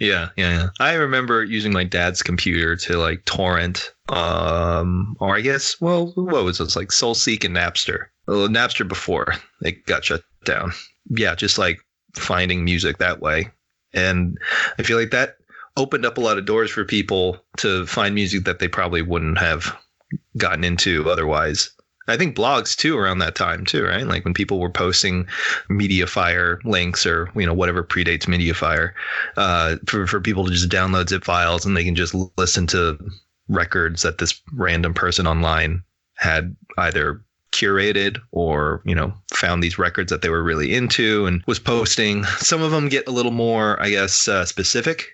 Yeah, yeah. I remember using my dad's computer to like torrent, um, or I guess, well, what was this like SoulSeek and Napster? Well, Napster before it got shut down. Yeah, just like finding music that way, and I feel like that opened up a lot of doors for people to find music that they probably wouldn't have gotten into otherwise. I think blogs too around that time too, right? Like when people were posting MediaFire links or you know whatever predates MediaFire, uh, for for people to just download zip files and they can just listen to records that this random person online had either curated or you know found these records that they were really into and was posting. Some of them get a little more, I guess, uh, specific.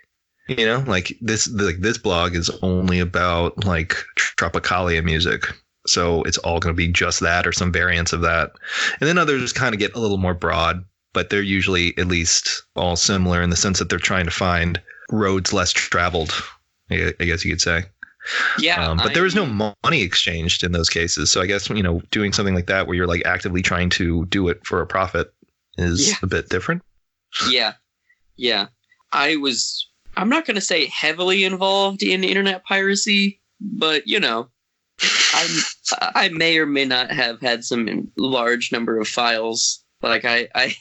You know, like this like this blog is only about like Tropicalia music. So it's all going to be just that or some variants of that. And then others kind of get a little more broad, but they're usually at least all similar in the sense that they're trying to find roads less traveled, I I guess you could say. Yeah. Um, but there is I- no money exchanged in those cases. So I guess, you know, doing something like that where you're like actively trying to do it for a profit is Yeah. a bit different. Yeah. Yeah. I was I'm not gonna say heavily involved in internet piracy, but you know, I'm I may or may not have had some large number of files. Like I I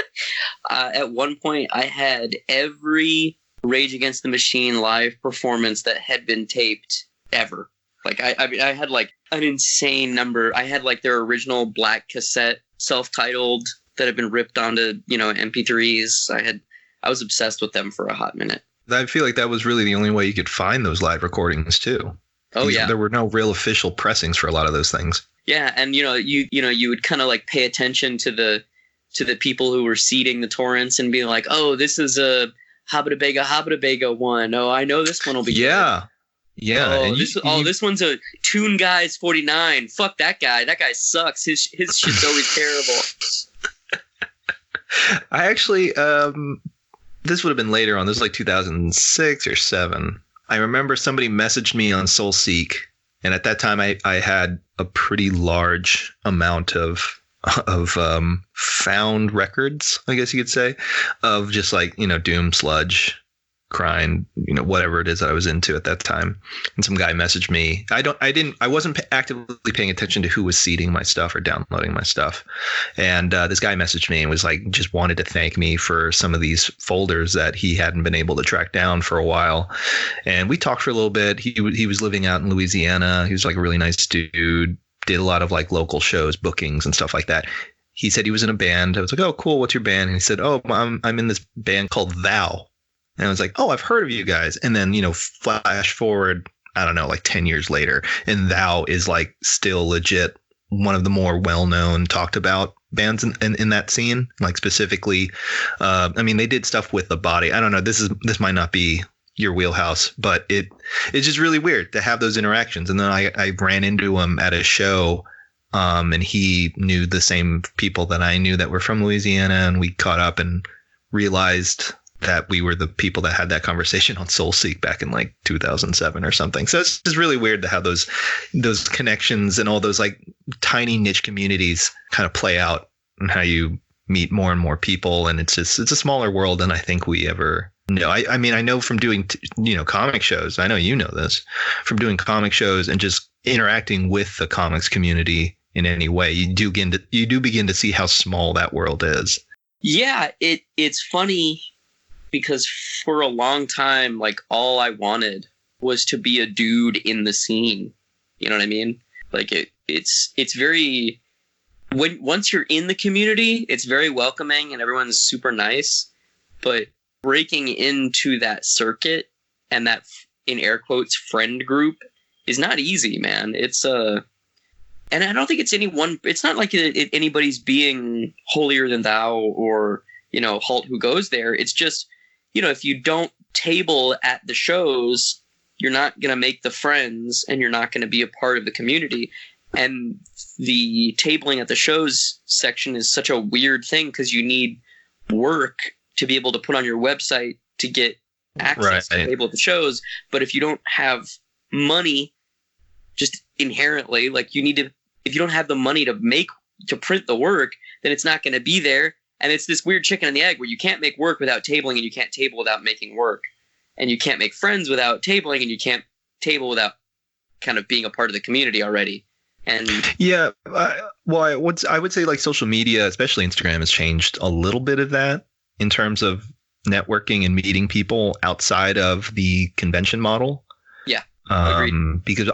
(laughs) uh, at one point I had every Rage Against the Machine live performance that had been taped ever. Like I I, mean, I had like an insane number. I had like their original black cassette, self-titled that had been ripped onto you know MP3s. I had I was obsessed with them for a hot minute. I feel like that was really the only way you could find those live recordings too. Oh yeah, There were no real official pressings for a lot of those things. yeah, and you know you you know you would kind of like pay attention to the to the people who were seeding the torrents and be like, oh, this is a Habita Bega one. Oh, I know this one will be. good. Yeah. Yeah. Oh, and you- this oh this one's a Tune Guys forty nine. Fuck that guy. That guy sucks. His his shit's always terrible. (laughs) I actually, um, this would have been later on. This was like 2006 or seven. I remember somebody messaged me on SoulSeek, and at that time, I, I had a pretty large amount of (laughs) of um, found records, I guess you could say, of just like you know doom sludge, grind, you know whatever it is that I was into at that time. And some guy messaged me. I don't, I didn't, I wasn't actively paying attention to who was seeding my stuff or downloading my stuff. And uh, this guy messaged me and was like, just wanted to thank me for some of these folders that he hadn't been able to track down for a while. And we talked for a little bit. He he was living out in Louisiana. He was like a really nice dude. Did a lot of like local shows, bookings, and stuff like that. He said he was in a band. I was like, oh, cool. What's your band? And he said, oh, I'm I'm in this band called Thou. And I was like, oh, I've heard of you guys. And then you know, flash forward. I don't know, like 10 years later, and Thou is like still legit one of the more well-known talked about bands in, in, in that scene like specifically uh, i mean they did stuff with the body i don't know this is this might not be your wheelhouse but it it's just really weird to have those interactions and then i, I ran into him at a show um, and he knew the same people that i knew that were from louisiana and we caught up and realized that we were the people that had that conversation on soulseek back in like 2007 or something. So it's just really weird to have those those connections and all those like tiny niche communities kind of play out and how you meet more and more people. And it's just it's a smaller world than i think we ever know. I, I mean i know from doing you know comic shows i know you know this from doing comic shows and just interacting with the comics community in any way you do begin to you do begin to see how small that world is. Yeah, it it's funny because for a long time, like all I wanted was to be a dude in the scene. You know what I mean? Like it, it's it's very when once you're in the community, it's very welcoming and everyone's super nice. But breaking into that circuit and that in air quotes friend group is not easy, man. It's uh and I don't think it's any one. It's not like it, it, anybody's being holier than thou or you know halt who goes there. It's just you know if you don't table at the shows, you're not gonna make the friends, and you're not gonna be a part of the community. And the tabling at the shows section is such a weird thing because you need work to be able to put on your website to get access to table at the shows. But if you don't have money, just inherently, like you need to, if you don't have the money to make to print the work, then it's not going to be there. And it's this weird chicken and the egg where you can't make work without tabling, and you can't table without making work, and you can't make friends without tabling, and you can't table without kind of being a part of the community already. And Yeah, well, I would I would say like social media, especially Instagram, has changed a little bit of that in terms of networking and meeting people outside of the convention model. Yeah, um, agreed. because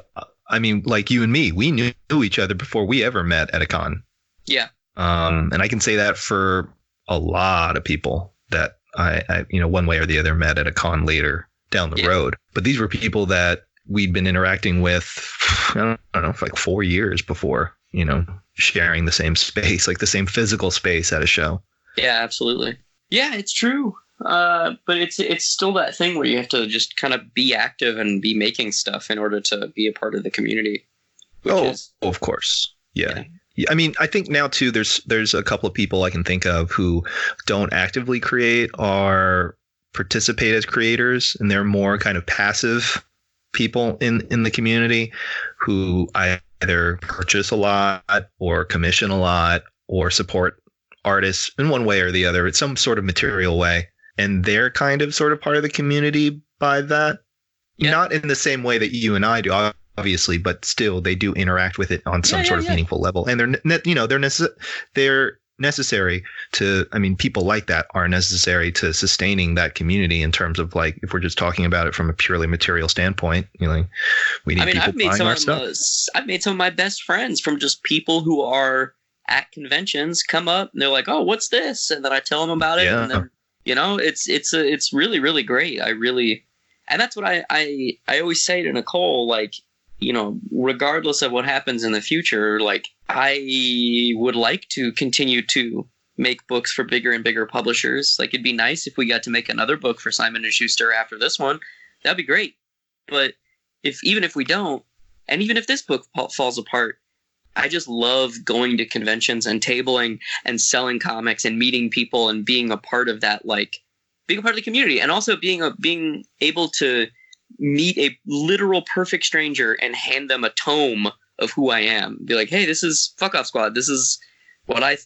I mean, like you and me, we knew each other before we ever met at a con. yeah, Um, and I can say that for a lot of people that I, I, you know, one way or the other met at a con later down the Yeah. road. But these were people that we'd been interacting with, I don't, I don't know, like four years before, you know, sharing the same space, like the same physical space at a show. yeah, absolutely. Yeah, it's true. Uh, but it's it's still that thing where you have to just kind of be active and be making stuff in order to be a part of the community. Which oh, is of course. Yeah. Yeah. I mean, I think now too. There's there's a couple of people I can think of who don't actively create or participate as creators, and they're more kind of passive people in in the community who either purchase a lot or commission a lot or support artists in one way or the other. It's some sort of material way, and they're kind of sort of part of the community by that. Yeah. Not in the same way that you and I do, obviously, but still they do interact with it on some Yeah, sort yeah, of yeah. meaningful level, and they're ne- you know they're they're necessary to. I mean, people like that are necessary to sustaining that community in terms of like if we're just talking about it from a purely material standpoint, you know, we need I mean, people I've made buying some our of stuff. I've made some of my best friends from just people who are at conventions come up and they're like, "Oh, what's this?" and then I tell them about it, and then you know, it's it's a, it's really really great. I really, and that's what I I I always say to Nicole, like you know, regardless of what happens in the future, like I would like to continue to make books for bigger and bigger publishers. Like it'd be nice if we got to make another book for Simon and Schuster after this one. That'd be great. But if even if we don't, and even if this book fa- falls apart, I just love going to conventions and tabling and selling comics and meeting people and being a part of that, like being a part of the community, and also being a being able to meet a literal perfect stranger and hand them a tome of who I am. Be like, hey, this is Fuck Off Squad. This is what I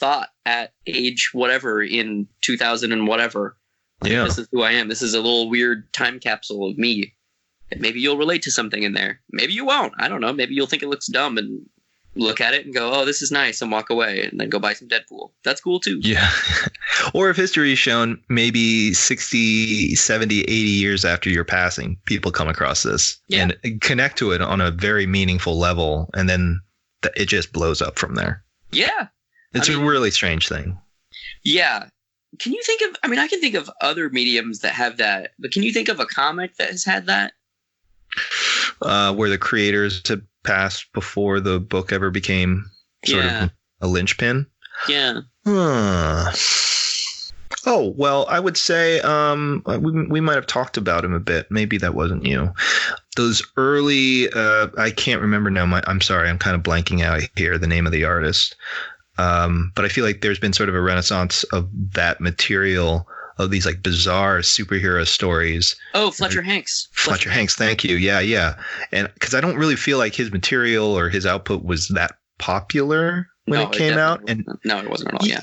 thought at age whatever in 2000 and whatever. Like, Yeah. This is who I am. This is a little weird time capsule of me. And maybe you'll relate to something in there. Maybe you won't. I don't know. Maybe you'll think it looks dumb and look at it and go, oh, this is nice, and walk away and then go buy some Deadpool. That's cool too. Yeah. (laughs) or if history is shown, maybe 60, 70, 80 years after your passing, people come across this Yeah. and connect to it on a very meaningful level. And then th- it just blows up from there. Yeah. It's I a mean- really strange thing. Yeah. Can you think of, I mean, I can think of other mediums that have that, but can you think of a comic that has had that? Uh, where the creators had passed before the book ever became sort Yeah. of a linchpin. Yeah. Huh. Oh well, I would say um, we we might have talked about him a bit. Maybe that wasn't you. Those early, uh, I can't remember now. My, I'm sorry, I'm kind of blanking out here. The name of the artist, um, but I feel like there's been sort of a renaissance of that material of these like bizarre superhero stories. Oh, Fletcher Hanks. Fletcher Hanks, thank you. Yeah, yeah, and because I don't really feel like his material or his output was that popular when No, it came out, definitely and no, it wasn't at all. Yeah.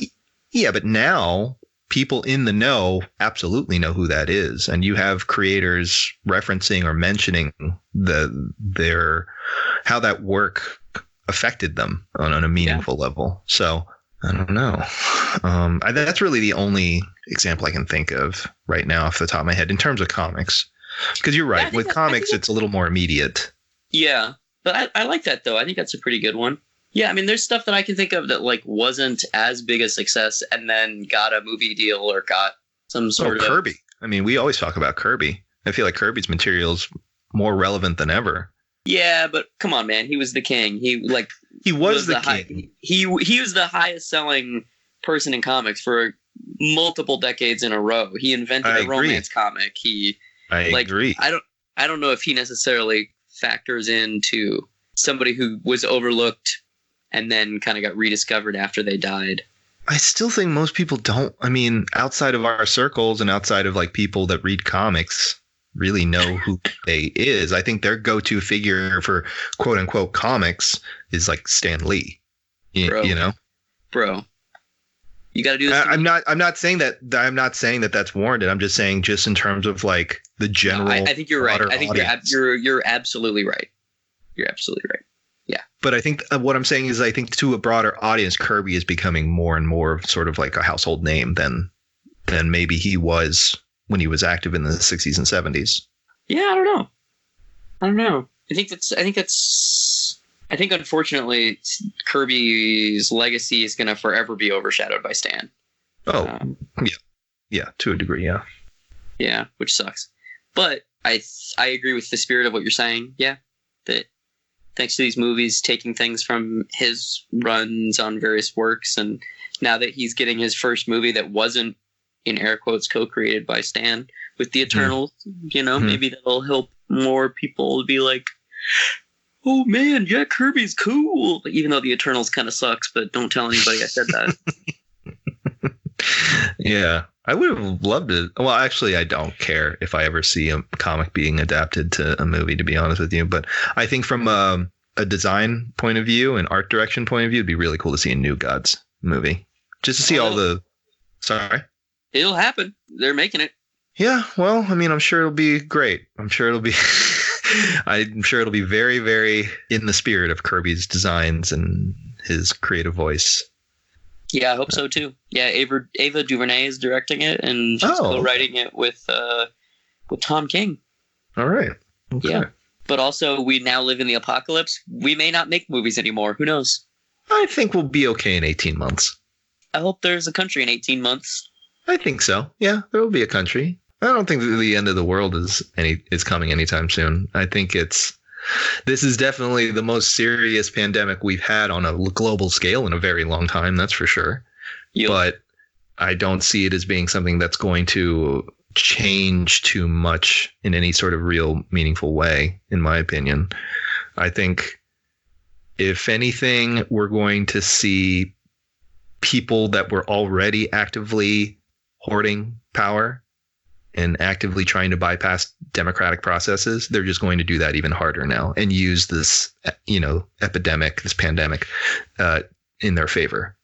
Yeah, but now people in the know absolutely know who that is, and you have creators referencing or mentioning the their how that work affected them on, on a meaningful level. So I don't know. Um, I, that's really the only example I can think of right now off the top of my head in terms of comics. Because you're right, think with that- comics, it's a little more immediate. Yeah, but I, I like that though. I think that's a pretty good one. Yeah, I mean, there's stuff that I can think of that like wasn't as big a success and then got a movie deal or got some Oh, sort of Kirby. I mean, we always talk about Kirby. I feel like Kirby's material is more relevant than ever. Yeah, but come on, man, he was the king. He like He was, the, high- king. he he was the highest selling person in comics for multiple decades in a row. He invented I a agree. romance comic. He I like, agree. I don't I don't know if he necessarily factors into somebody who was overlooked and then kind of got rediscovered after they died. I still think most people don't. I mean, outside of our circles and outside of like people that read comics, really know who they is. I think their go-to figure for quote unquote comics is like Stan Lee. You, Bro. you know, Bro, you got to do this. I, I'm not. I'm not saying that. I'm not saying that that's warranted. I'm just saying, just in terms of like the general. I, I think you're right. I think you're, you're you're absolutely right. You're absolutely right. Yeah. But I think uh, what I'm saying is, I think to a broader audience, Kirby is becoming more and more sort of like a household name than than maybe he was when he was active in the 60s and 70s. Yeah, I don't know. I don't know. I think that's. I think that's. I think unfortunately, Kirby's legacy is going to forever be overshadowed by Stan. Oh, Um, yeah, to a degree, yeah. yeah, which sucks. But I I agree with the spirit of what you're saying. Yeah, that thanks to these movies taking things from his runs on various works, and now that he's getting his first movie that wasn't in air quotes co-created by Stan with the Eternals, you know, Mhm. maybe that'll help more people be like, "Oh man, Jack Kirby's cool," even though the Eternals kind of sucks. But don't tell anybody I said that. (laughs) Yeah, I would have loved it. Well, actually, I don't care if I ever see a comic being adapted to a movie, to be honest with you. But I think from um, a design point of view and art direction point of view, it'd be really cool to see a New Gods movie. Just to see all the. Sorry. It'll happen. They're making it. Yeah, well, I mean, I'm sure it'll be great. I'm sure it'll be. (laughs) I'm sure it'll be very, very in the spirit of Kirby's designs and his creative voice. Yeah, I hope so too. Yeah, Ava Ava DuVernay is directing it, and she's Oh. co-writing it with uh, with Tom King. All right. Okay. Yeah. But also, we now live in the apocalypse. We may not make movies anymore. Who knows? I think we'll be okay in 18 months. I hope there's a country in 18 months. I think so. Yeah, there will be a country. I don't think the end of the world is any is coming anytime soon. I think it's this is definitely the most serious pandemic we've had on a global scale in a very long time. That's for sure. Yep. But I don't see it as being something that's going to change too much in any sort of real meaningful way, in my opinion. I think if anything, we're going to see people that were already actively hoarding power and actively trying to bypass democratic processes, they're just going to do that even harder now and use this, you know, epidemic, this pandemic, uh, in their favor,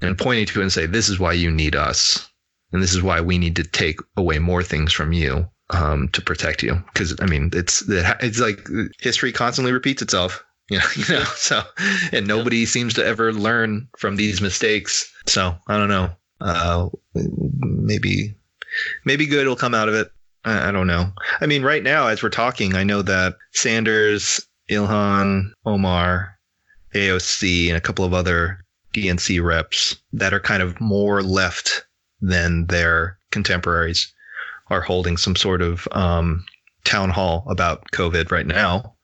and pointing to it and say, "This is why you need us, and this is why we need to take away more things from you." Um, to protect you, because I mean, it's it's like history constantly repeats itself, (laughs) you know, you know. So, and nobody seems to ever learn from these mistakes. So, I don't know. Uh, maybe maybe good will come out of it. I, I don't know. I mean, right now, as we're talking, I know that Sanders, Ilhan, Omar, AOC, and a couple of other DNC reps that are kind of more left than their contemporaries are holding some sort of um, town hall about COVID right now.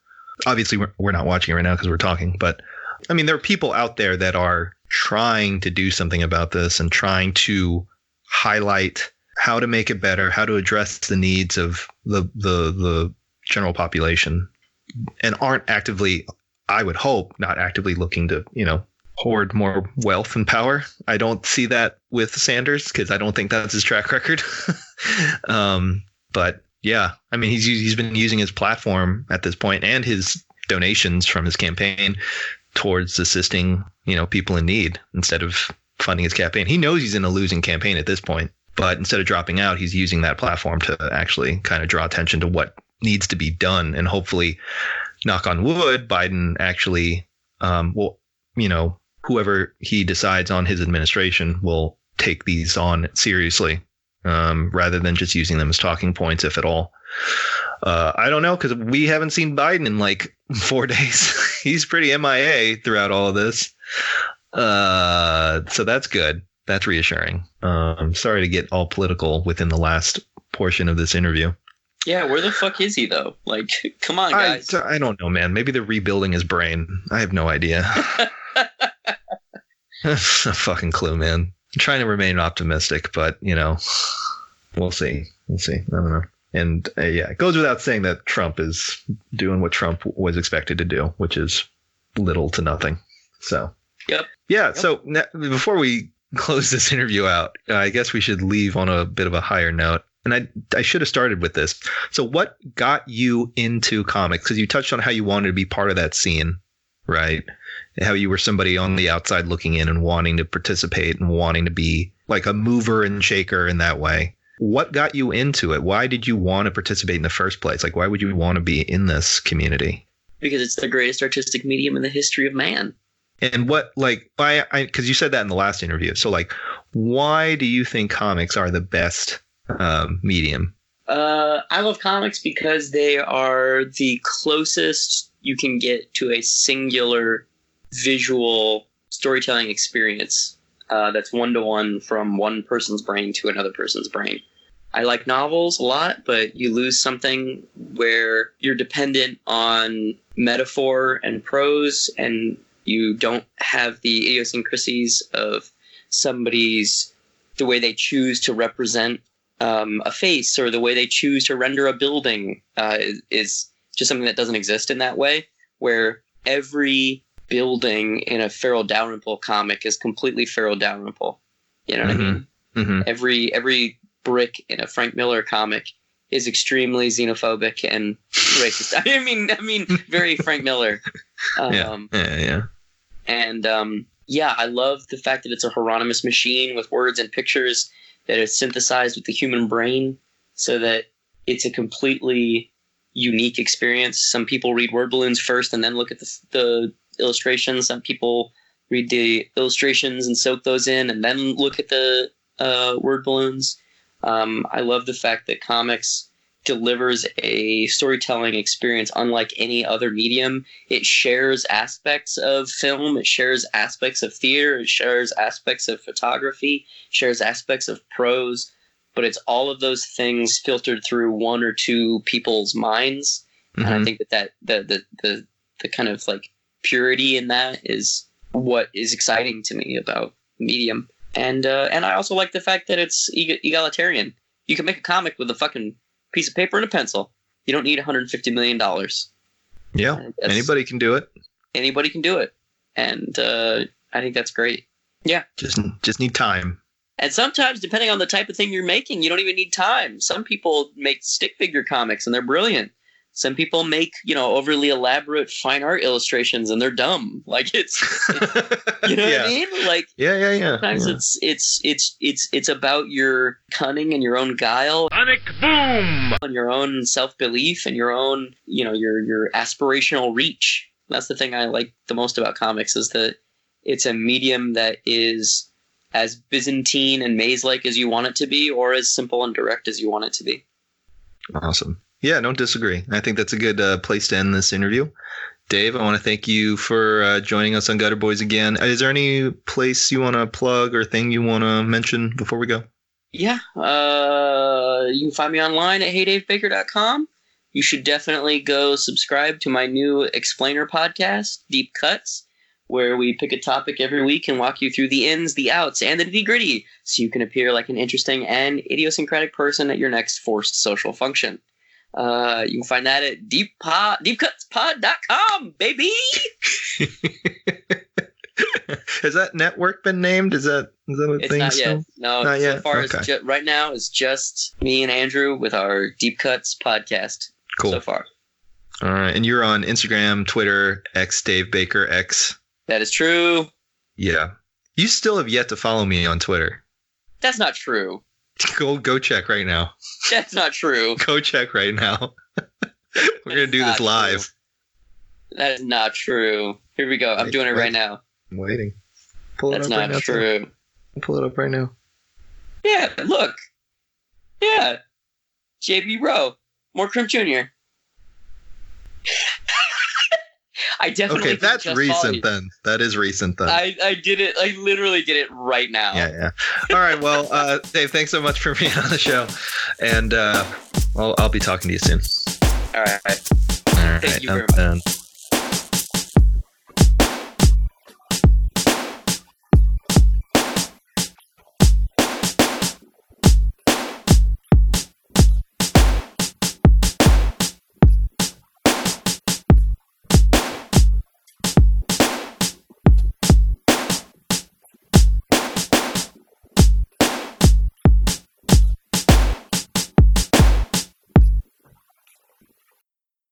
Obviously, we're, we're not watching it right now because we're talking, but I mean, there are people out there that are trying to do something about this and trying to highlight how to make it better, how to address the needs of the the the general population, and aren't actively, I would hope, not actively looking to you know hoard more wealth and power. I don't see that with Sanders because I don't think that's his track record. (laughs) um, but yeah, I mean he's he's been using his platform at this point and his donations from his campaign towards assisting you know people in need instead of funding his campaign. He knows he's in a losing campaign at this point, but instead of dropping out, he's using that platform to actually kind of draw attention to what needs to be done, and hopefully, knock on wood, Biden actually um, will you know whoever he decides on his administration will take these on seriously um, rather than just using them as talking points, if at all. Uh, I don't know because we haven't seen Biden in like (laughs) four days. (laughs) He's pretty MIA throughout all of this. Uh, so that's good. That's reassuring. Um, sorry to get all political within the last portion of this interview. Yeah, where the fuck is he though? Like, (laughs) come on, guys. I don't know, man. Maybe they're rebuilding his brain. I have no idea. (laughs) (laughs) a fucking clue, man. I'm trying to remain optimistic, but you know, we'll see. We'll see. I don't know. And uh, yeah, it goes without saying that Trump is doing what Trump was expected to do, which is little to nothing. So, Yep. Yeah. So ne- before we close this interview out, uh, I guess we should leave on a bit of a higher note. And I, I should have started with this. So, what got you into comics? Because you touched on how you wanted to be part of that scene, right? How you were somebody on the outside looking in and wanting to participate and wanting to be like a mover and shaker in that way. What got you into it? Why did you want to participate in the first place? Like, why would you want to be in this community? because it's the greatest artistic medium in the history of man. And what, like, why? Because you said that in the last interview. So, like, why do you think comics are the best um, medium? Uh, I love comics because they are the closest you can get to a singular visual storytelling experience uh, that's one to one from one person's brain to another person's brain. I like novels a lot, but you lose something where you're dependent on metaphor and prose, and you don't have the idiosyncrasies of somebody's the way they choose to represent um, a face or the way they choose to render a building uh, is, is just something that doesn't exist in that way. Where every building in a Farel Dalrymple comic is completely Farel Dalrymple. You know what I mean? Mm-hmm. Every every brick in a Frank Miller comic is extremely xenophobic and (laughs) racist. I mean, I mean, very Frank Miller. (laughs) Um, Yeah. Yeah. Yeah. And um, yeah, I love the fact that it's a Hieronymus machine with words and pictures that is synthesized with the human brain so that it's a completely unique experience. Some people read word balloons first and then look at the, the illustrations. Some people read the illustrations and soak those in and then look at the uh, word balloons. Um, I love the fact that comics delivers a storytelling experience unlike any other medium. It shares aspects of film, it shares aspects of theater, it shares aspects of photography, shares aspects of prose, but it's all of those things filtered through one or two people's minds. And I Mhm. think that, that the, the the the kind of like purity in that is what is exciting to me about medium. And uh, and I also like the fact that it's egalitarian. You can make a comic with a fucking piece of paper and a pencil. You don't need 150 million dollars. Yeah. Anybody can do it. Anybody can do it, and uh, I think that's great. Yeah, just just need time. And sometimes, depending on the type of thing you're making, you don't even need time. Some people make stick figure comics and they're brilliant. Some people make, you know, overly elaborate fine art illustrations and they're dumb. (laughs) Like it's, you know yeah. what I mean? Like Yeah. Yeah. Yeah. sometimes yeah. it's it's it's it's it's about your cunning and your own guile, Sonic boom! and your own self belief and your own, you know, your your aspirational reach. That's the thing I like the most about comics is that it's a medium that is as Byzantine and maze-like as you want it to be, or as simple and direct as you want it to be. Awesome. Yeah, don't disagree. I think that's a good uh, place to end this interview. Dave, I want to thank you for uh, joining us on Gutter Boys again. Is there any place you want to plug or thing you want to mention before we go? Yeah, uh, you can find me online at heydavebaker.com. You should definitely go subscribe to my new explainer podcast, Deep Cuts, where we pick a topic every week and walk you through the ins, the outs, and the nitty gritty so you can appear like an interesting and idiosyncratic person at your next forced social function. Uh, you can find that at deeppod, deepcutspod.com, baby! (laughs) Has that network been named? Is that is that a It's thing? not still? yet. No, Not so yet? far Okay. ju- right now it's just me and Andrew with our Deep Cuts podcast Cool. so far. All right, and you're on Instagram, Twitter, X Dave Baker X. That is true. Yeah, you still have yet to follow me on Twitter. That's not true. (laughs) Go go check right now. That's not true. (laughs) Go check right now. (laughs) We're gonna do this Not live. That is not true. Here we go. I'm Wait, doing it wait. right now. I'm waiting. Pull That's it up right not now. True. Pull it up right now. Yeah, look. Yeah. JB Rowe. More Crimp Jr. I definitely Okay, that's recent then. That is recent then. I, I did it. I literally did it right now. yeah, yeah. All right. Well, (laughs) uh, Dave, thanks so much for being on the show, and uh, I'll, I'll be talking to you soon. All right. All right. Thank you very I'm done.